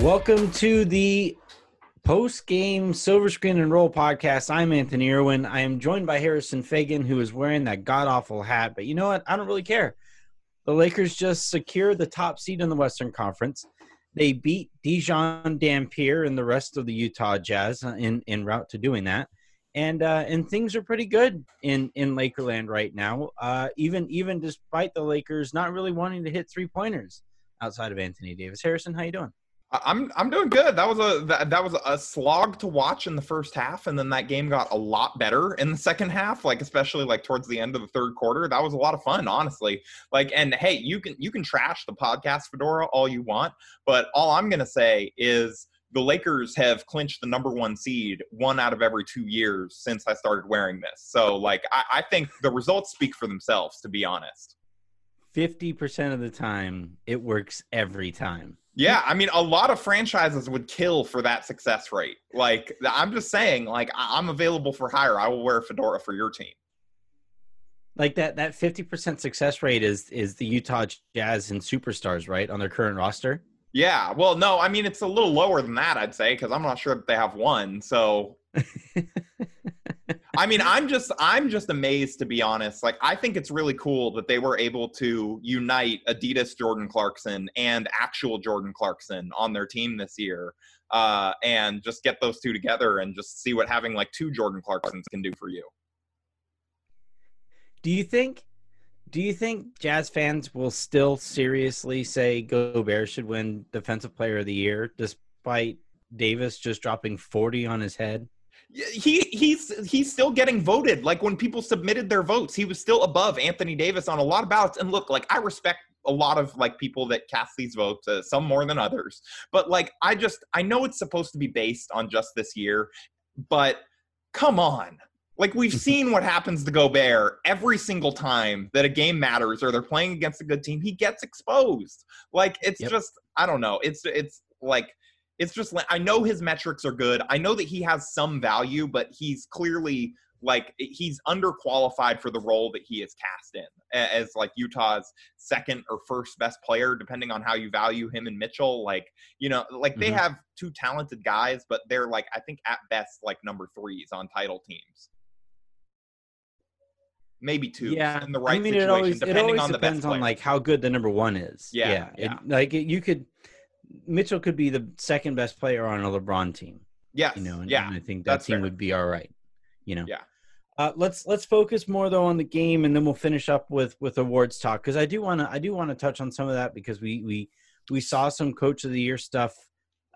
Welcome to the post game Silver Screen and Roll podcast. I'm Anthony Irwin. I am joined by Harrison Fagan, who is wearing that god awful hat. But you know what? I don't really care. The Lakers just secured the top seed in the Western Conference. They beat Dijon Dampier and the rest of the Utah Jazz in, in route to doing that. And uh, and things are pretty good in in Lakerland right now. Uh, even even despite the Lakers not really wanting to hit three pointers outside of Anthony Davis. Harrison, how you doing? I'm I'm doing good. That was a that, that was a slog to watch in the first half, and then that game got a lot better in the second half. Like especially like towards the end of the third quarter, that was a lot of fun, honestly. Like, and hey, you can you can trash the podcast Fedora all you want, but all I'm gonna say is the Lakers have clinched the number one seed one out of every two years since I started wearing this. So like I, I think the results speak for themselves, to be honest. Fifty percent of the time, it works every time. Yeah, I mean, a lot of franchises would kill for that success rate. Like, I'm just saying, like, I'm available for hire. I will wear a fedora for your team. Like that, that 50% success rate is is the Utah Jazz and superstars, right, on their current roster. Yeah, well, no, I mean it's a little lower than that, I'd say, because I'm not sure that they have one. So I mean, I'm just I'm just amazed to be honest. Like I think it's really cool that they were able to unite Adidas Jordan Clarkson and actual Jordan Clarkson on their team this year. Uh, and just get those two together and just see what having like two Jordan Clarksons can do for you. Do you think do you think Jazz fans will still seriously say Gobert should win defensive player of the year despite Davis just dropping 40 on his head? He he's he's still getting voted. Like when people submitted their votes, he was still above Anthony Davis on a lot of ballots. And look, like I respect a lot of like people that cast these votes, uh, some more than others. But like I just I know it's supposed to be based on just this year, but come on. Like we've seen what happens to Gobert every single time that a game matters or they're playing against a good team, he gets exposed. Like it's yep. just I don't know. It's it's like it's just I know his metrics are good. I know that he has some value, but he's clearly like he's underqualified for the role that he is cast in as like Utah's second or first best player, depending on how you value him and Mitchell. Like, you know, like they mm-hmm. have two talented guys, but they're like, I think at best, like number threes on title teams. Maybe two. Yeah. In the right I mean, situation, it always, depending it always on the depends best on like how good the number one is. Yeah. Yeah. yeah. It, like you could, Mitchell could be the second best player on a LeBron team. Yeah, You know, and, yeah. and I think that team fair. would be all right. You know. Yeah. Uh, let's let's focus more though on the game, and then we'll finish up with with awards talk because I do want to I do want to touch on some of that because we we we saw some coach of the year stuff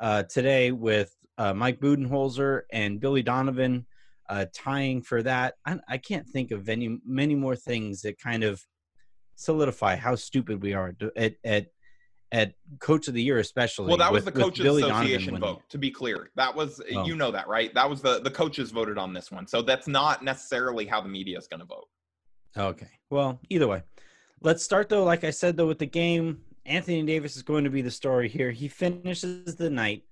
uh, today with uh, Mike Budenholzer and Billy Donovan uh, tying for that. I, I can't think of any many more things that kind of solidify how stupid we are at, at at coach of the year especially well that was with, the coaches association vote to be clear that was Oh. you know that right that was the the coaches voted on this one so that's not necessarily how the media is going to vote Okay. Well, either way. Let's start though, like I said though, with the game. Anthony Davis is going to be the story here. He finishes the night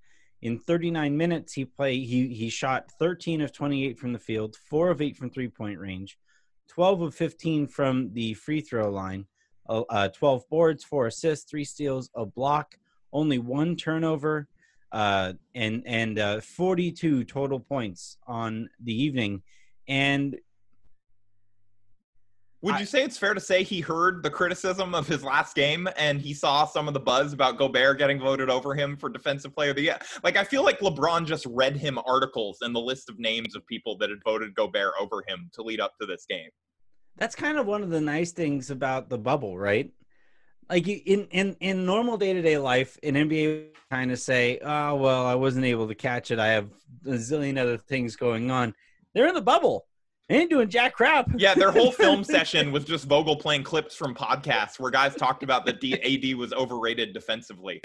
in 39 minutes. He play he he shot 13 of 28 from the field, 4 of 8 from three-point range, 12 of 15 from the free throw line, uh, uh, 12 boards, 4 assists, 3 steals, a block, only one turnover, uh, and and uh, 42 total points on the evening. And would I- you say it's fair to say he heard the criticism of his last game and he saw some of the buzz about Gobert getting voted over him for defensive player of the year? Like I feel like LeBron just read him articles and the list of names of people that had voted Gobert over him to lead up to this game. That's kind of one of the nice things about the bubble, right? Like in in in normal day to day life, in NBA kind of say, "Oh well, I wasn't able to catch it. I have a zillion other things going on." They're in the bubble. They ain't doing jack crap. Yeah, their whole film session was just Vogel playing clips from podcasts where guys talked about that AD was overrated defensively.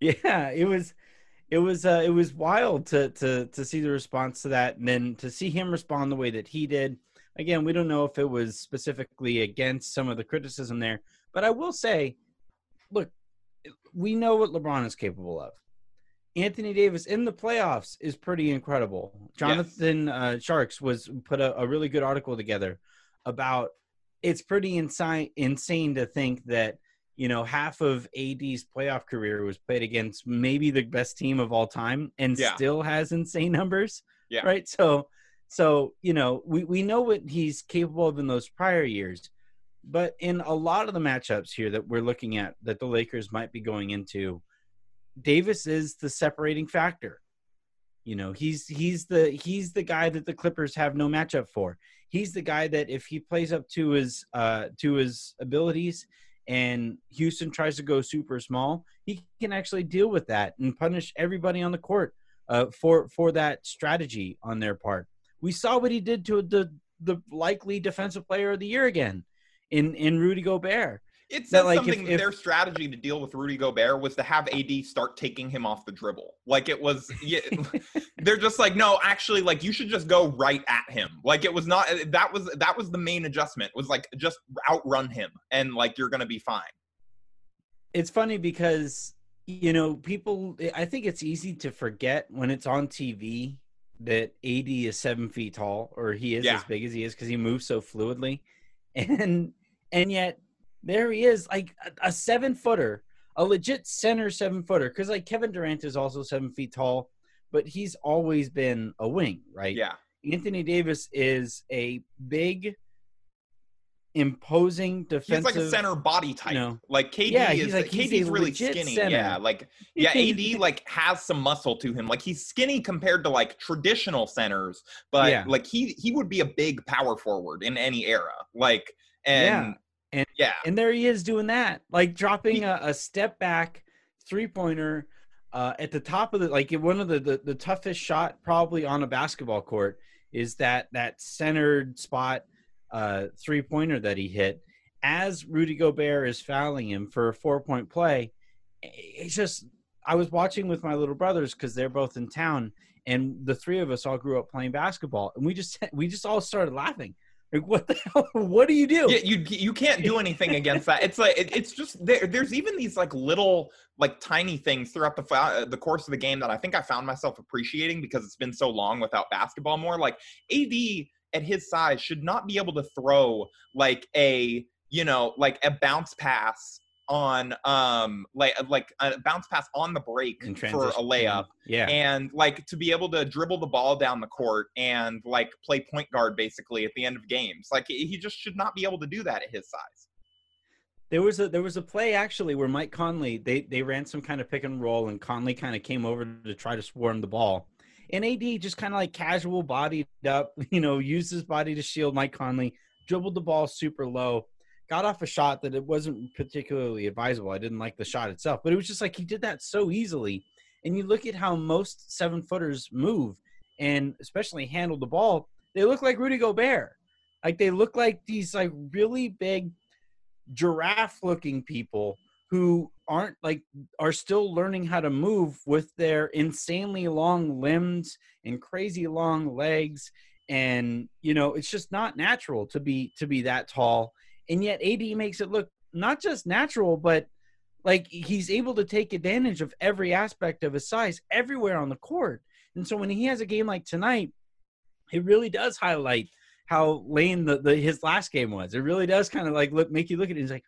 Yeah, it was it was uh, it was wild to to to see the response to that, and then to see him respond the way that he did. Again, we don't know if it was specifically against some of the criticism there, but I will say, look, we know what LeBron is capable of. Anthony Davis in the playoffs is pretty incredible. Jonathan uh, Tjarks was put a, a really good article together about it's pretty insane insane to think that you know, half of AD's playoff career was played against maybe the best team of all time and Yeah. still has insane numbers. Yeah. Right. So, so, you know, we, we know what he's capable of in those prior years. But in a lot of the matchups here that we're looking at that the Lakers might be going into, Davis is the separating factor. You know, he's he's the he's the guy that the Clippers have no matchup for. He's the guy that if he plays up to his uh to his abilities and Houston tries to go super small, he can actually deal with that and punish everybody on the court uh for for that strategy on their part. We saw what he did to the the likely defensive player of the year again in in Rudy Gobert. It That, says like, if- something. if- their strategy to deal with Rudy Gobert was to have AD start taking him off the dribble. Like it was, yeah, they're just like, no, actually, like you should just go right at him. Like it was not. That was that was the main adjustment. Was like just outrun him, and like you're gonna be fine. it's funny because you know people i think it's easy to forget when it's on tv that ad is seven feet tall or he is Yeah. as big as he is because he moves so fluidly. And and yet there he is like a, a seven footer a legit center seven footer because like kevin durant is also seven feet tall but he's always been a wing right? Yeah, anthony davis is a big imposing defensive. he's like a center body type. know. Like KD Yeah, is like- KD's really skinny. center. Yeah, like yeah, AD like has some muscle to him. Like he's skinny compared to like traditional centers, but Yeah. like he he would be a big power forward in any era. Like and And- yeah, and there he is doing that, like dropping a, a step back three pointer uh, at the top of the like one of the, the the toughest shot probably on a basketball court is that that centered spot uh, three pointer that he hit as Rudy Gobert is fouling him for a four point play. It's just I was watching with my little brothers because they're both in town, and the three of us all grew up playing basketball, and we just we just all started laughing. Like, what the hell? What do you do? yeah, you you can't do anything against that. It's like it, it's just there. There's even these like little like tiny things throughout the fa- the course of the game that I think I found myself appreciating because it's been so long without basketball more. Like AD at his size should not be able to throw like a you know like a bounce pass on um like like a bounce pass on the break for a layup Yeah. and like to be able to dribble the ball down the court and like play point guard basically at the end of games like he he just should not be able to do that at his size There was a there was a play actually where Mike Conley they they ran some kind of pick and roll and Conley kind of came over to try to swarm the ball. And AD just kind of like casual bodied up, you know, used his body to shield Mike Conley, dribbled the ball super low, got off a shot that it wasn't particularly advisable. I didn't like the shot itself, but it was just like he did that so easily. And you look at how most seven footers move and especially handle the ball, they look like Rudy Gobert. Like they look like these like really big giraffe looking people who aren't like are still learning how to move with their insanely long limbs and crazy long legs and you know it's just not natural to be to be that tall and yet AD makes it look not just natural but like he's able to take advantage of every aspect of his size everywhere on the court and so when he has a game like tonight it really does highlight how lame the, the his last game was. It really does kind of like look make you look at it and it's like,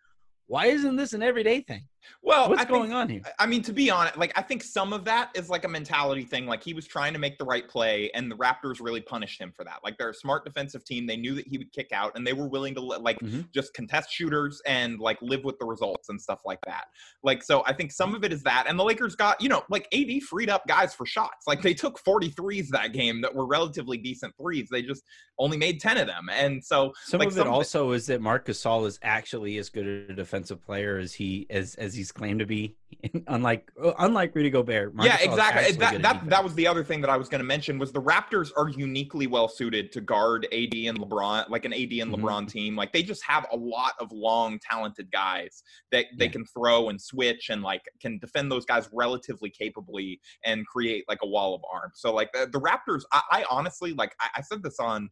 why isn't this an everyday thing? Well What's I think- going on here? I mean, to be honest, like I think some of that is like a mentality thing. Like he was trying to make the right play, and the Raptors really punished him for that. Like they're a smart defensive team; they knew that he would kick out, and they were willing to like Mhm. just contest shooters and like live with the results and stuff like that. Like so, I think some of it is that, and the Lakers got you know like AD freed up guys for shots. Like they took 43s that game that were relatively decent threes. They just only made 10 of them, and so Some like, of some it of it- also is that Marc Gasol is actually as good a defensive player as he as as he's claimed to be. unlike unlike Rudy Gobert. Marc yeah, exactly. That that that was the other thing that I was going to mention was the Raptors are uniquely well suited to guard AD and LeBron, like an AD and Mhm. LeBron team. Like they just have a lot of long, talented guys that they Yeah. can throw and switch and like can defend those guys relatively capably and create like a wall of arms. So like the, the Raptors, I, I honestly like I, I said this on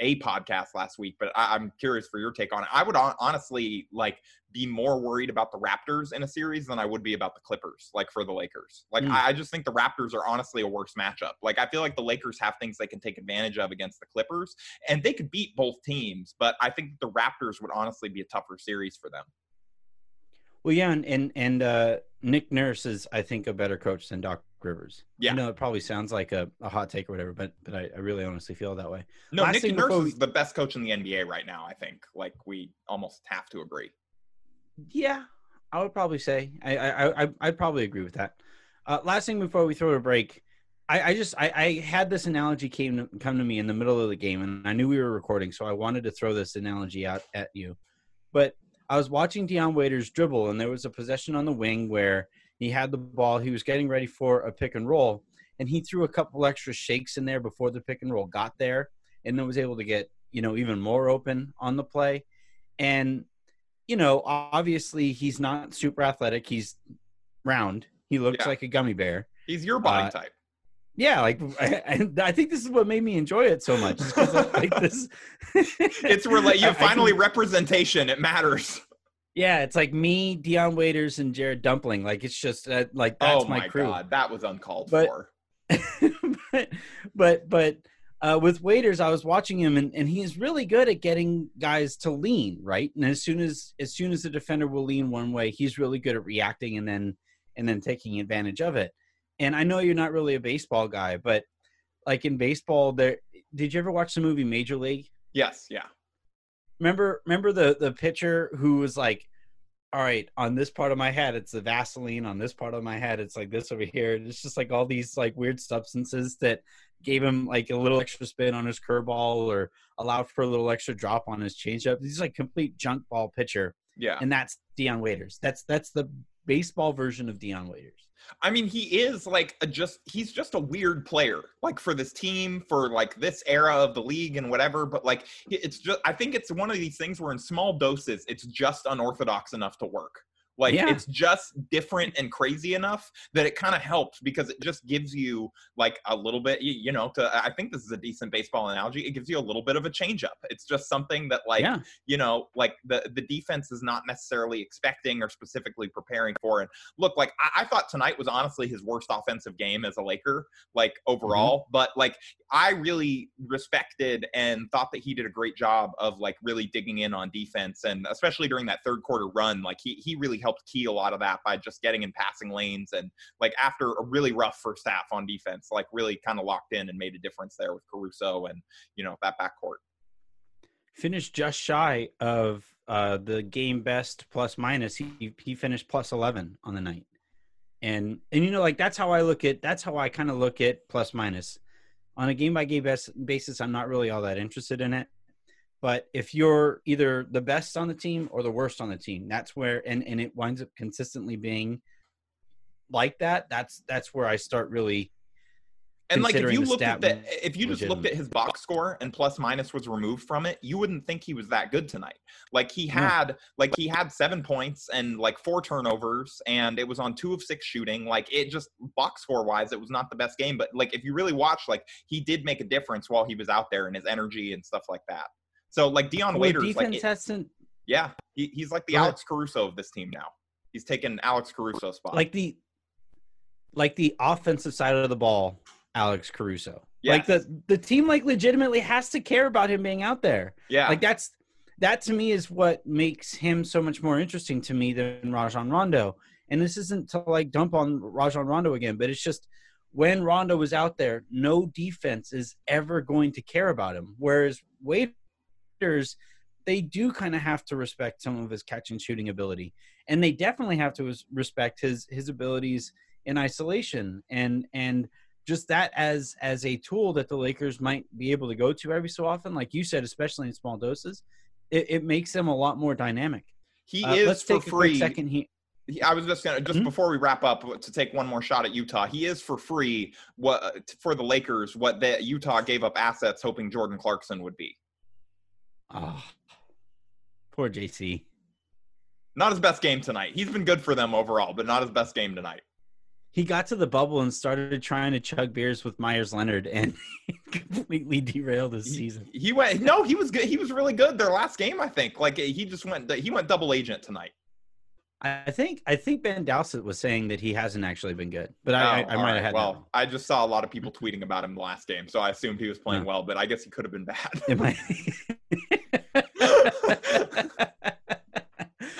a podcast last week, but I, I'm curious for your take on it. I would hon- honestly like be more worried about the Raptors in a series than I would be about the Clippers, like for the Lakers. Like Mm. I, I just think the Raptors are honestly a worse matchup. Like I feel like the Lakers have things they can take advantage of against the Clippers, and they could beat both teams. But I think the Raptors would honestly be a tougher series for them. Well, yeah, and and, and uh, Nick Nurse is, I think, a better coach than Doc Rivers. Yeah. I know it probably sounds like a, a hot take or whatever, but but I, I really honestly feel that way. No, Last Nick Nurse before is the best coach in the NBA right now. I think. Like we almost have to agree. Yeah, I would probably say I I, I I'd probably agree with that. Uh, last thing before we throw a break, I, I just I, I had this analogy came to, come to me in the middle of the game, and I knew we were recording, so I wanted to throw this analogy out at you. But I was watching Dion Waiters dribble, and there was a possession on the wing where he had the ball, he was getting ready for a pick and roll, and he threw a couple extra shakes in there before the pick and roll got there, and then was able to get you know even more open on the play, and you know obviously he's not super athletic, he's round, he looks Yeah. like a gummy bear. He's your body Uh, type. Yeah, like I, I think this is what made me enjoy it so much. like this, It's rela- you I- I have finally representation. It matters. yeah, it's like me, Dion Waiters, and Jared Dumpling. Like it's just uh, like that's oh my, my, crew. god, that was uncalled But- for. but but but uh, with Waiters, I was watching him, and, and he's really good at getting guys to lean right. And as soon as as soon as the defender will lean one way, he's really good at reacting and then and then taking advantage of it. And I know you're not really a baseball guy, but like in baseball, there did you ever watch the movie Major League? Yes, yeah. remember remember the the pitcher who was like all right on this part of my head it's the vaseline on this part of my head it's like this over here it's just like all these like weird substances that gave him like a little extra spin on his curveball or allowed for a little extra drop on his changeup he's like complete junk ball pitcher Yeah. and that's Dion Waiters that's that's the baseball version of Dion Waiters I mean, he is like a just he's just a weird player, like for this team, for like this era of the league and whatever. But like it's just I think it's one of these things where in small doses it's just unorthodox enough to work. Like Yeah. it's just different and crazy enough that it kind of helps because it just gives you like a little bit, you, you know, to I think this is a decent baseball analogy. It gives you a little bit of a change up. It's just something that like yeah you know, like the the defense is not necessarily expecting or specifically preparing for. And look, like I, I thought tonight was honestly his worst offensive game as a Laker, like mm-hmm. overall. But like I really respected and thought that he did a great job of like really digging in on defense, and especially during that third quarter run, like he he really helped key a lot of that by just getting in passing lanes and like after a really rough first half on defense, like really kind of locked in and made a difference there with Caruso and you know that backcourt. finished just shy of uh, the game best plus minus. He he finished plus eleven on the night, and and you know like that's how I look at that's how I kind of look at plus minus on a game by game basis. I'm not really all that interested in it, but if you're either the best on the team or the worst on the team, that's where and and it winds up consistently being like that. That's that's where I start really And like if you looked at the, if you just looked at his box score and plus minus was removed from it, you wouldn't think he was that good tonight. Like he No. had like he had seven points and like four turnovers and it was on two of six shooting. Like it just box score wise, it was not the best game. But like if you really watch, like he did make a difference while he was out there and his energy and stuff like that. So like Dion well, Waiters, like defense it- hasn't yeah, he, he's like the Alex Caruso of this team now. He's taken Alex Caruso spot. like the like the offensive side of the ball, Alex Caruso. Yes. Like the the team like legitimately has to care about him being out there. yeah, Like that's that to me is what makes him so much more interesting to me than Rajon Rondo. And this isn't to like dump on Rajon Rondo again, but it's just when Rondo was out there, no defense is ever going to care about him. Whereas they do kind of have to respect some of his catch and shooting ability, and they definitely have to respect his his abilities in isolation and and just that as as a tool that the Lakers might be able to go to every so often, like you said, especially in small doses, it, it makes them a lot more dynamic. he Uh, is let's for take a quick free. second here. He- I was just gonna just Mhm. before we wrap up to take one more shot at Utah. He is for free what for the Lakers what the Utah gave up assets hoping Jordan Clarkson would be. Oh, poor JC. Not his best game tonight. He's been good for them overall, but not his best game tonight. He got to the bubble and started trying to chug beers with Meyers Leonard and completely derailed his He- season. He went no, he was good. He was really good their last game. I think like he just went he went double agent tonight. I think I think Ben Dowsett was saying that he hasn't actually been good, but I, I, Oh, I all might right. have had well. I just saw a lot of people tweeting about him the last game, so I assumed he was playing Yeah. well. But I guess he could have been bad.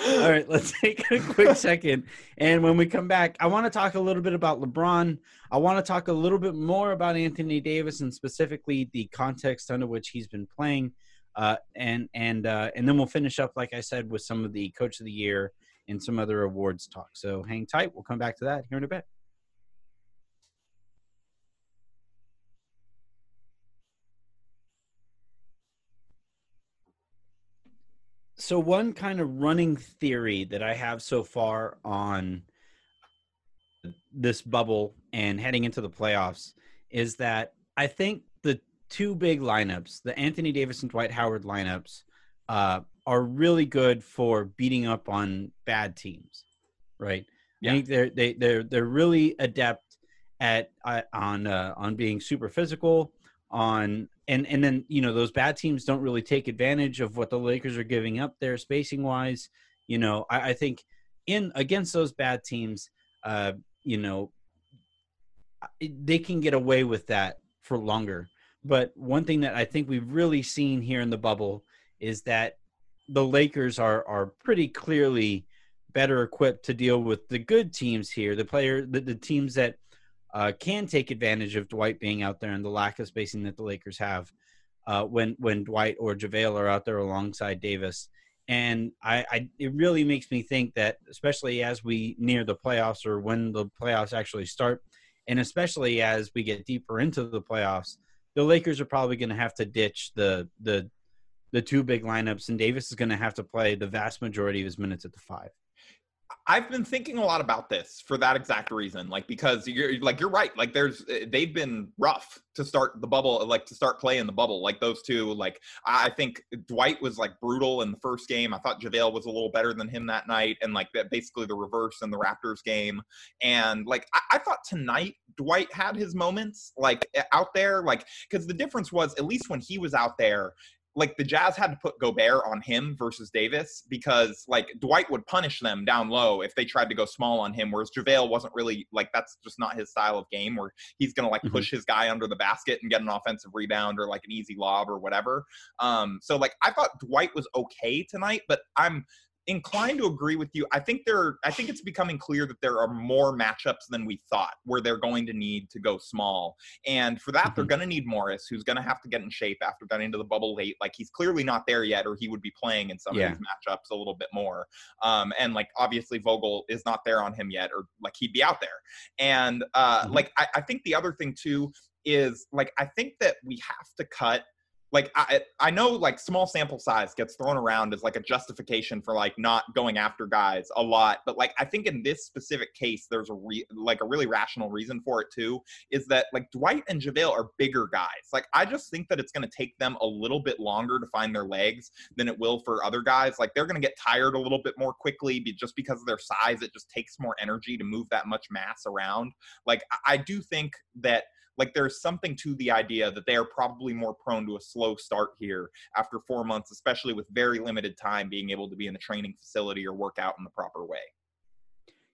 All right, let's take a quick second. And when we come back, I want to talk a little bit about LeBron. I want to talk a little bit more about Anthony Davis and specifically the context under which he's been playing. Uh, and and uh, and then we'll finish up, like I said, with some of the Coach of the Year and some other awards talk. So hang tight. We'll come back to that here in a bit. so one kind of running theory that I have so far on this bubble and heading into the playoffs is that I think the two big lineups, the Anthony Davis and Dwight Howard lineups, uh, are really good for beating up on bad teams, right? Yeah. I think they're they they're they're really adept at uh, on uh, on being super physical, on and and then you know those bad teams don't really take advantage of what the Lakers are giving up there spacing wise. You know, I, I think in against those bad teams, uh, you know, they can get away with that for longer. But one thing that I think we've really seen here in the bubble is that the Lakers are are pretty clearly better equipped to deal with the good teams here, the player, the, the teams that uh, can take advantage of Dwight being out there and the lack of spacing that the Lakers have uh, when when Dwight or JaVale are out there alongside Davis. And I, I, it really makes me think that, especially as we near the playoffs or when the playoffs actually start, and especially as we get deeper into the playoffs, the Lakers are probably going to have to ditch the the the two big lineups, and Davis is going to have to play the vast majority of his minutes at the five. I've been thinking a lot about this for that exact reason. Like because you're like you're right. Like there's they've been rough to start the bubble, like to start playing the bubble. Like those two. Like I think Dwight was like brutal in the first game. I thought JaVale was a little better than him that night, and like that basically the reverse in the Raptors game. And like I, I thought tonight Dwight had his moments like out there, like because the difference was at least when he was out there, like the Jazz had to put Gobert on him versus Davis because like Dwight would punish them down low if they tried to go small on him, whereas JaVale wasn't really like that's just not his style of game where he's gonna like mm-hmm. push his guy under the basket and get an offensive rebound or like an easy lob or whatever. Um, so like I thought Dwight was okay tonight, but I'm inclined to agree with you. I think there I think it's becoming clear that there are more matchups than we thought where they're going to need to go small. And for that, mm-hmm. they're going to need Morris, who's going to have to get in shape after getting into the bubble late. Like he's clearly not there yet, or he would be playing in some yeah. of these matchups a little bit more. Um, and like obviously Vogel is not there on him yet, or like he'd be out there. And uh, mm-hmm. like I, I think the other thing too is like I think that we have to cut like I, I know like small sample size gets thrown around as like a justification for like not going after guys a lot but like i think in this specific case there's a re- like a really rational reason for it too is that like dwight and javale are bigger guys. Like i just think that it's going to take them a little bit longer to find their legs than it will for other guys. Like they're going to get tired a little bit more quickly just because of their size it just takes more energy to move that much mass around. Like i, I do think that like there's something to the idea that they are probably more prone to a slow start here after four months, especially with very limited time being able to be in the training facility or work out in the proper way.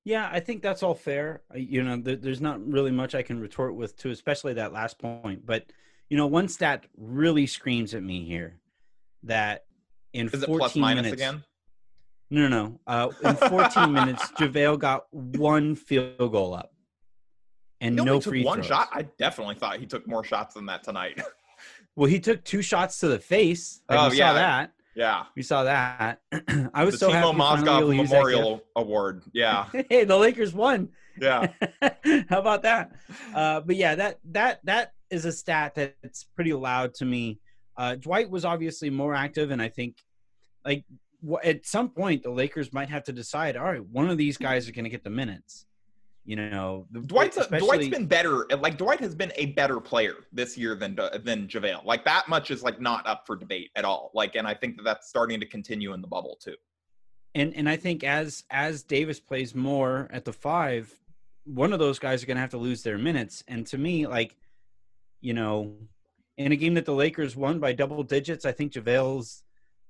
Yeah, I think that's all fair. You know, there's not really much I can retort with to, especially that last point. But you know, one stat really screams at me here that in Is 14 minutes again. No, no, no. Uh, in 14 minutes, JaVale got one field goal up and no free one throws. shot. I definitely thought he took more shots than that tonight. well, he took two shots to the face. Like, oh, we yeah. saw that. Yeah, we saw that. I was the so Timo happy. Mozgov Memorial Award. Yeah. hey, the Lakers won. Yeah. How about that? Uh, but yeah, that that that is a stat that's pretty loud to me. Uh, Dwight was obviously more active, and I think like at some point the Lakers might have to decide. All right, one of these guys are going to get the minutes. You know, Dwight's a, Dwight's been better. Like Dwight has been a better player this year than uh, than Javale. Like that much is like not up for debate at all. Like, and I think that that's starting to continue in the bubble too. And and I think as as Davis plays more at the five, one of those guys are going to have to lose their minutes. And to me, like, you know, in a game that the Lakers won by double digits, I think JaVale's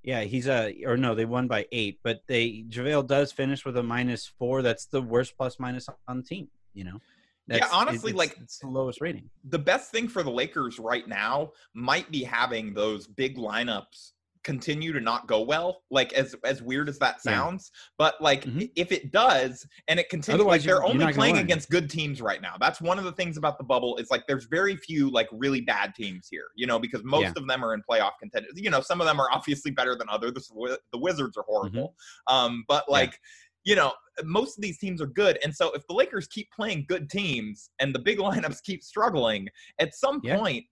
yeah, he's a or no, they won by eight, but they JaVale does finish with a minus four. That's the worst plus minus on the team. You know. That's, yeah, honestly, it's, like it's the lowest rating. The best thing for the Lakers right now might be having those big lineups continue to not go well like as as weird as that Yeah. sounds but like Mhm. if it does and it continues Otherwise, like they're only playing against good teams right now that's one of the things about the bubble is like there's very few like really bad teams here you know because most Yeah. of them are in playoff contenders you know some of them are obviously better than others the, the wizards are horrible um but Mm-hmm. Yeah. like you know, most of these teams are good. And so if the Lakers keep playing good teams and the big lineups keep struggling, at some Yeah. point,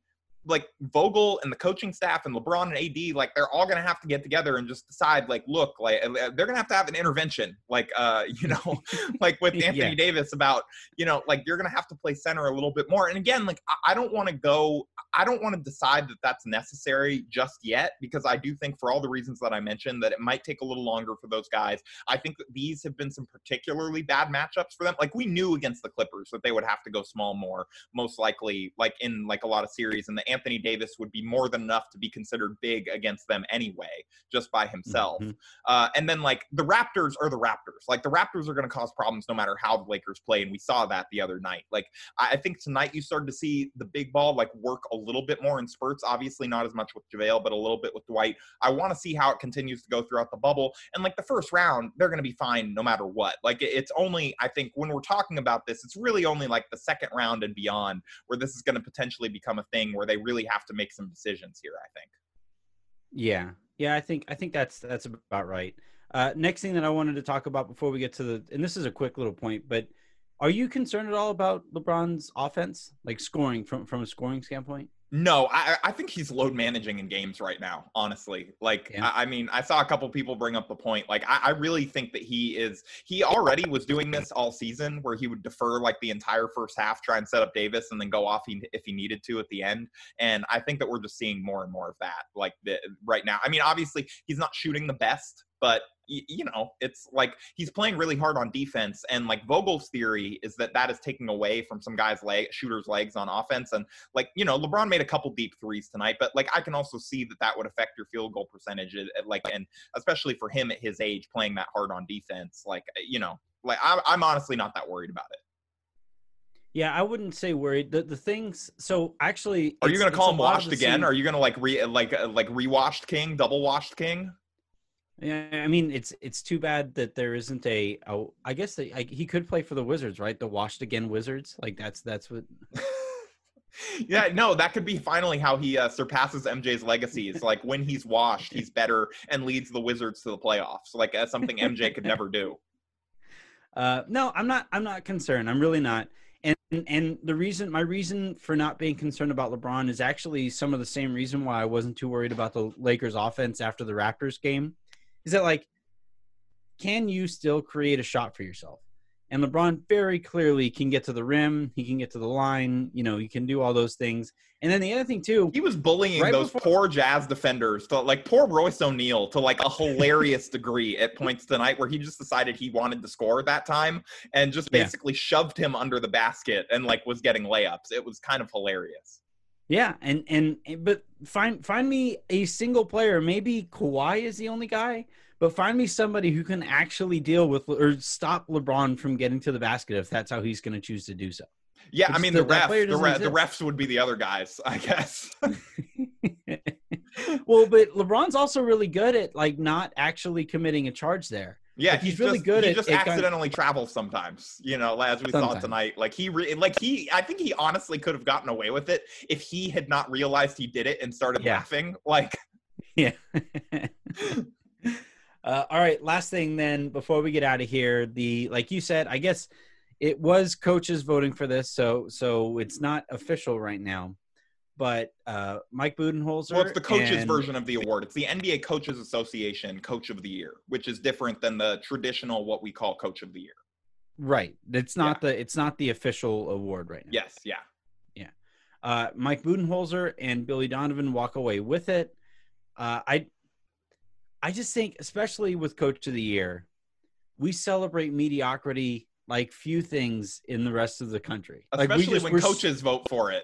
like Vogel and the coaching staff and LeBron and AD, like they're all going to have to get together and just decide, like, look, like uh, they're going to have to have an intervention, like, uh, you know, like with Anthony Yeah. Davis about, you know, like you're going to have to play center a little bit more. And again, like I, I don't want to go, I don't want to decide that that's necessary just yet because I do think for all the reasons that I mentioned that it might take a little longer for those guys. I think that these have been some particularly bad matchups for them. Like we knew against the Clippers that they would have to go small more, most likely, like in like a lot of series, and that Anthony Davis would be more than enough to be considered big against them anyway, just by himself. Mhm. Uh, and then like the Raptors are the Raptors. Like the Raptors are going to cause problems no matter how the Lakers play, and we saw that the other night. Like I, I think tonight you started to see the big ball like work a little bit more in spurts. Obviously not as much with JaVale, but a little bit with Dwight. I want to see how it continues to go throughout the bubble. And like the first round, they're going to be fine no matter what. Like it- it's only I think when we're talking about this, it's really only like the second round and beyond where this is going to potentially become a thing where they really have to make some decisions here. I think. Yeah, yeah, I think I think that's that's about right. Uh, next thing that I wanted to talk about before we get to the, and this is a quick little point, but are you concerned at all about LeBron's offense, like scoring from from a scoring standpoint? No, I, I think he's load managing in games right now. Honestly, like Yeah. I, I mean, I saw a couple people bring up the point. Like I, I really think that he is. He already was doing this all season, where he would defer like the entire first half, try and set up Davis, and then go off he, if he needed to at the end. And I think that we're just seeing more and more of that. Like the, right now, I mean, obviously he's not shooting the best, but you know, it's like he's playing really hard on defense. And like Vogel's theory is that that is taking away from some guys' leg shooters' legs on offense. And like you know lebron made a couple deep threes tonight but like i can also see that that would affect your field goal percentage like and especially for him at his age playing that hard on defense like you know like I, i'm honestly not that worried about it Yeah, I wouldn't say worried. The the things. So actually, are you gonna call him washed again same- are you gonna like re like uh, like rewashed king double washed king Yeah, I mean, it's it's too bad that there isn't a. a I guess like, he could play for the Wizards, right? The washed again Wizards. Like that's that's what. yeah no that could be finally how he uh, surpasses mj's legacy it's like when he's washed he's better and leads the wizards to the playoffs like that's something mj could never do Uh, no, I'm not. I'm not concerned. I'm really not. And and the reason, my reason for not being concerned about LeBron is actually some of the same reason why I wasn't too worried about the Lakers' offense after the Raptors game. Is that like, can you still create a shot for yourself? And LeBron very clearly can get to the rim. He can get to the line. You know, he can do all those things. And then the other thing too, He was bullying Right those before- poor Jazz defenders to like poor Royce O'Neale to like a hilarious degree at points tonight where he just decided he wanted to score that time and just Yeah. basically shoved him under the basket and like was getting layups. It was kind of hilarious. Yeah, and and but find find me a single player. Maybe Kawhi is the only guy, but find me somebody who can actually deal with or stop LeBron from getting to the basket if that's how he's going to choose to do so. Yeah, I mean the- the refs, the, the refs would be the other guys, I guess. well, but LeBron's also really good at like not actually committing a charge there. Yeah, Like, he's he's, really just, good He at- just at accidentally travels sometimes, you know, as we saw tonight. Like he, re- like he, I think he honestly could have gotten away with it if he had not realized he did it and started Yeah. laughing. Like, Yeah. uh, all right. Last thing then, before we get out of here, the like you said, I guess it was coaches voting for this, so so it's not official right now. But uh, Mike Budenholzer. well, it's the coaches' and- version of the award. It's the NBA Coaches Association Coach of the Year, which is different than the traditional what we call Coach of the Year. Right. It's not the it's not the official award right now. Yes, yeah. Yeah. Uh, Mike Budenholzer and Billy Donovan walk away with it. Uh, I, I just think, especially with Coach of the Year, we celebrate mediocrity like few things in the rest of the country. Like, we Especially just- when coaches vote for it.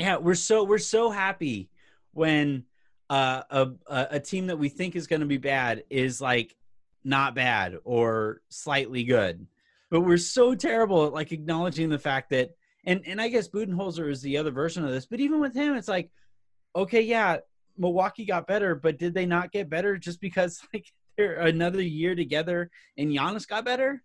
Yeah, we're so we're so happy when uh, a a team that we think is going to be bad is like not bad or slightly good, but we're so terrible at like acknowledging the fact that and and I guess Budenholzer is the other version of this, but even with him, it's like okay, yeah, Milwaukee got better, but did they not get better just because like they're another year together and Giannis got better?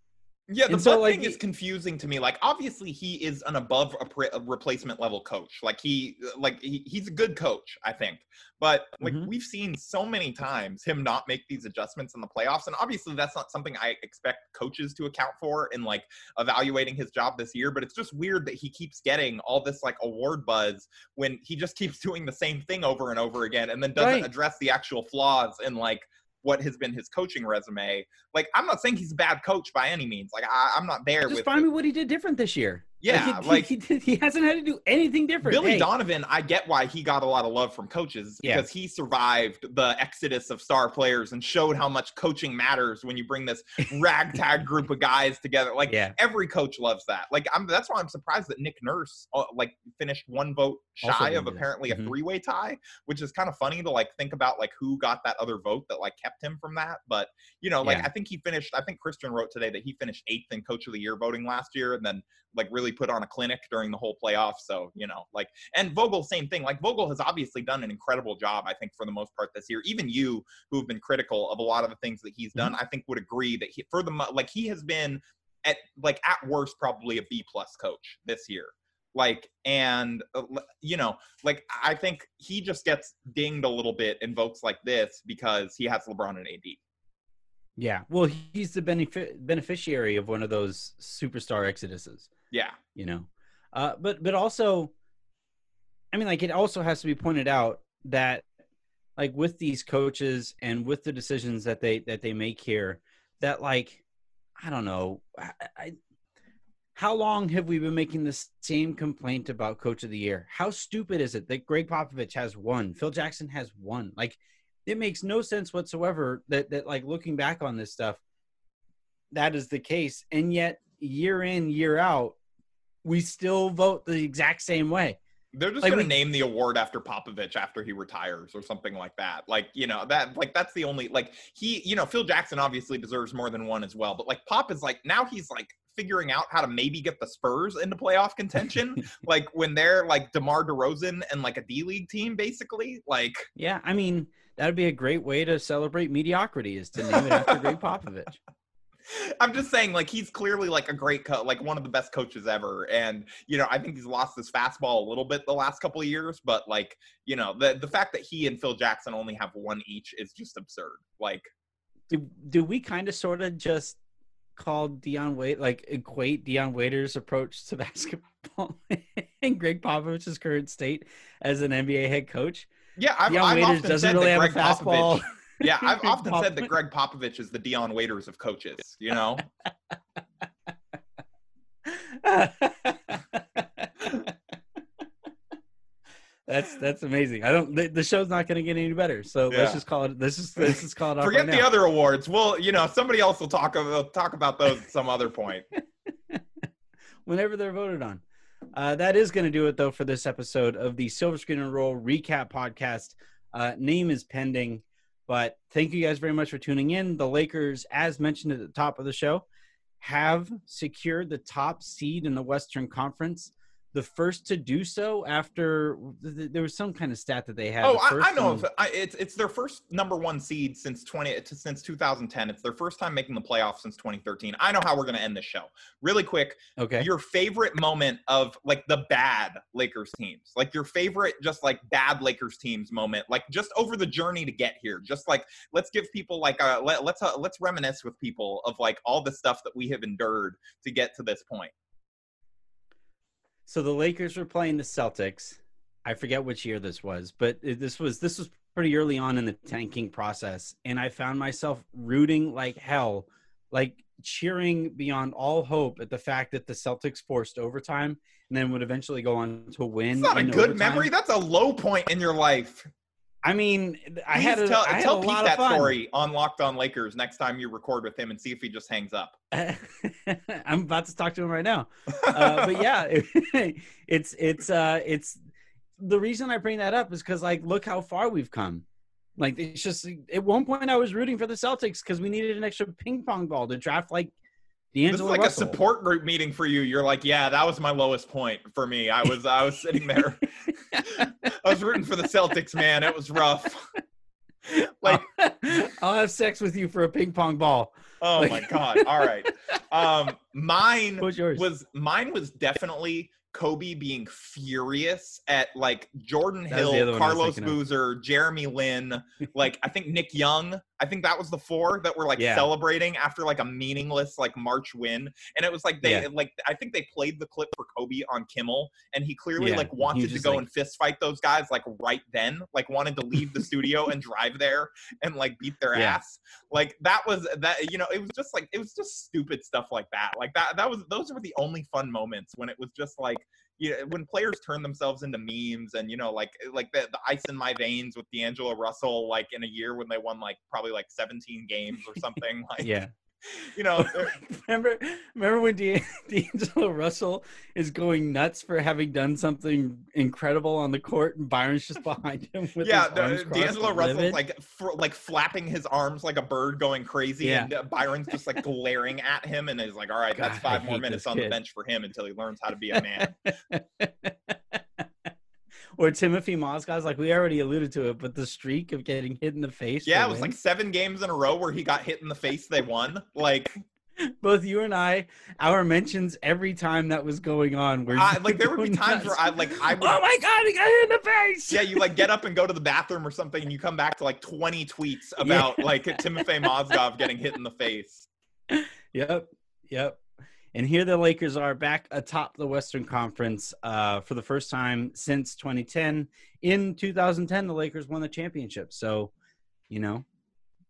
Yeah, the And so, like, thing is confusing to me. Like, obviously, he is an above a, replacement level coach. Like, he like he, he's a good coach, I think. But like Mhm. we've seen so many times him not make these adjustments in the playoffs, and obviously that's not something I expect coaches to account for in like evaluating his job this year. But it's just weird that he keeps getting all this like award buzz when he just keeps doing the same thing over and over again, and then doesn't Right. address the actual flaws in like what has been his coaching resume like I'm not saying he's a bad coach by any means. Like I, I'm not there Just with find me what he did different this year. Yeah, he, like- he, he hasn't had to do anything different. Billy Hey, Donovan. I get why he got a lot of love from coaches Yeah. because he survived the exodus of star players and showed how much coaching matters when you bring this ragtag group of guys together. Like Yeah. every coach loves that. Like I'm. That's why I'm surprised that Nick Nurse uh, like finished one vote shy of apparently a Mhm. three way tie, which is kind of funny to like think about like who got that other vote that like kept him from that. But you know, like Yeah. I think he finished. I think Christian wrote today that he finished eighth in Coach of the Year voting last year, and then like really put on a clinic during the whole playoff. So you know, like and Vogel, same thing. Like Vogel has obviously done an incredible job, I think, for the most part this year. Even you, who have been critical of a lot of the things that he's done, I think would agree that he, for the like he has been at like at worst probably a B plus coach this year. Like and uh, you know, like I think he just gets dinged a little bit in votes like this because he has LeBron and AD. Yeah. Well, he's the benefi- beneficiary of one of those superstar exoduses. Yeah, you know uh but but also i mean like it also has to be pointed out that like with these coaches and with the decisions that they that they make here that like i don't know I, I how long have we been making the same complaint about coach of the year how stupid is it that gregg popovich has one phil jackson has one like it makes no sense whatsoever that that like looking back on this stuff that is the case and yet year in year out we still vote the exact same way They're just Like, gonna name the award after Popovich after he retires or something like that. Like, you know, that like that's the only like he, you know, Phil Jackson obviously deserves more than one as well. But like Pop is like now he's like figuring out how to maybe get the Spurs into playoff contention. like when they're like DeMar DeRozan and like a D League team, basically. Like yeah i mean that would be a great way to celebrate mediocrity is to name it after gregg popovich I'm just saying, like he's clearly like a great co- like one of the best coaches ever, and you know I think he's lost his fastball a little bit the last couple of years, but like you know the the fact that he and Phil Jackson only have one each is just absurd. Like do, do we kind of sort of just call Dion Wait like equate Dion Waiter's approach to basketball and Gregg Popovich's current state as an NBA head coach? yeah, I've, Dion I've Waiters often doesn't said really have Gregg a fastball. Popovich. Yeah, I've often said that Popovich- Gregg Popovich is the Dion Waiters of coaches. You know, that's that's amazing. I don't. The, the show's not going to get any better. So Yeah. let's just call it. Let's just let's just call it. forget right the now. other awards. Well, you know, somebody else will talk about talk about those at some other point. whenever they're voted on. Uh, that is going to do it though for this episode of the Silver Screen and Roll recap podcast. Uh, name is pending, but thank you guys very much for tuning in. The Lakers, as mentioned at the top of the show, have secured the top seed in the Western Conference. The first to do so after th- th- there was some kind of stat that they had. Oh, The I, I know. I, it's it's their first number one seed since twenty since 2010. It's their first time making the playoffs since 2013. I know how we're going to end this show. Really quick, Okay. your favorite moment of like the bad Lakers teams, like your favorite just like bad Lakers teams moment, like just over the journey to get here. Just like let's give people like a let, let's uh, let's reminisce with people of like all the stuff that we have endured to get to this point. So the Lakers were playing the Celtics. I forget which year this was, but this was this was pretty early on in the tanking process, and I found myself rooting like hell, like cheering beyond all hope at the fact that the Celtics forced overtime and then would eventually go on to win. It's not a good overtime. memory. That's a low point in your life. I mean, I Please had a, tell, I had tell Pete that fun. story on Locked On Lakers next time you record with him and see if he just hangs up. I'm about to talk to him right now. uh, but yeah, it's it's uh it's the reason I bring that up is because like look how far we've come. Like it's just at one point I was rooting for the Celtics because we needed an extra ping pong ball to draft like D'Angelo this is like Russell. a support group meeting for you. You're like, yeah, that was my lowest point for me. I was I was sitting there. I was rooting for the Celtics, man. It was rough. Like, I'll have sex with you for a ping pong ball. oh Like- my god. All right. Um, mine was mine was definitely Kobe being furious at like Jordan That was the other Hill, one I was Carlos. Boozer, Jeremy Lin, like I think Nick Young. I think that was the four that were like Yeah. celebrating after like a meaningless like March win. And it was like they Yeah. like I think they played the clip for Kobe on Kimmel and he clearly Yeah, like wanted to go like- and fist fight those guys like right then, like wanted to leave the studio and drive there and like beat their ass. Like that was that you know, it was just like it was just stupid stuff like that. Like that that was those were the only fun moments when it was just like you know, when players turn themselves into memes and you know like eh, like the, the ice in my veins with D'Angelo Russell like in a year when they won like probably like 17 games or something like Yeah. You know remember remember when D'An- D'Angelo Russell is going nuts for having done something incredible on the court and Byron's just behind him with yeah the, D'Angelo and Russell's like fr- like flapping his arms like a bird going crazy Yeah. and uh, Byron's just like glaring at him and he's like all right that's God, I five more minutes on the bench for him until he learns how to be a man or Timothy Mozgov's like we already alluded to it, but the streak of getting hit in the face. yeah it was like seven games in a row where he got hit in the face they won like both you and I, our mentions every time that was going on. Where I, like there would be times where I like I would oh my god, he got hit in the face. yeah, you like get up and go to the bathroom or something, and you come back to like 20 tweets about like Timothy Mozgov getting hit in the face. Yep. Yep. And here the Lakers are back atop the Western Conference uh, for the first time since 2010. In 2010, the Lakers won the championship. So, you know,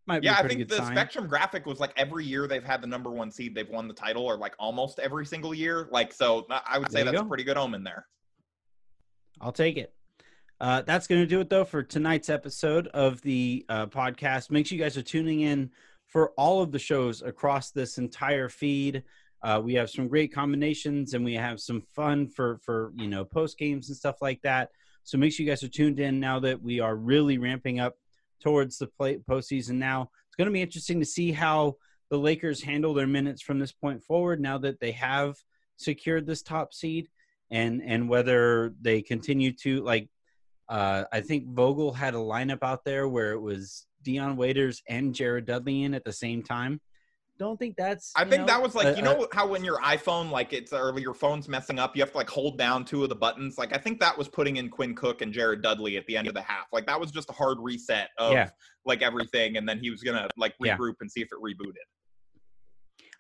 might be Yeah, I think the sign. Spectrum graphic was like every year they've had the number one seed, they've won the title, or like almost every single year. Like, so I- I would say that's go. a pretty good omen there. I'll take it. Uh, that's going to do it, though, for tonight's episode of the uh, podcast. Make sure you guys are tuning in for all of the shows across this entire feed. Uh, we have some great combinations, and we have some fun for for you know post games and stuff like that. So make sure you guys are tuned in now that we are really ramping up towards the play postseason. Now it's going to be interesting to see how the Lakers handle their minutes from this point forward. Now that they have secured this top seed, and and whether they continue to like uh, I think Vogel had a lineup out there where it was Dion Waiters and Jared Dudley in at the same time. Don't think that's. I think know, that was like a- you know how when your iPhone like it's or your phone's messing up, you have to like hold down two of the buttons. Like I think that was putting in Quinn Cook and Jared Dudley at the end of the half. Like that was just a hard reset of Yeah. like everything, and then he was gonna like Yeah. regroup and see if it rebooted.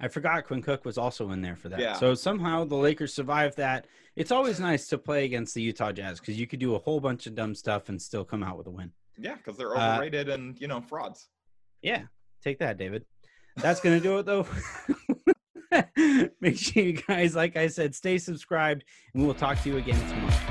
I forgot Quinn Cook was also in there for that. Yeah. So somehow the Lakers survived that. It's always nice to play against the Utah Jazz because you could do a whole bunch of dumb stuff and still come out with a win. Yeah, because they're Uh, overrated and you know frauds. Yeah, take that, David. That's gonna do it though. Make sure you guys, like I said, stay subscribed, and we'll talk to you again tomorrow.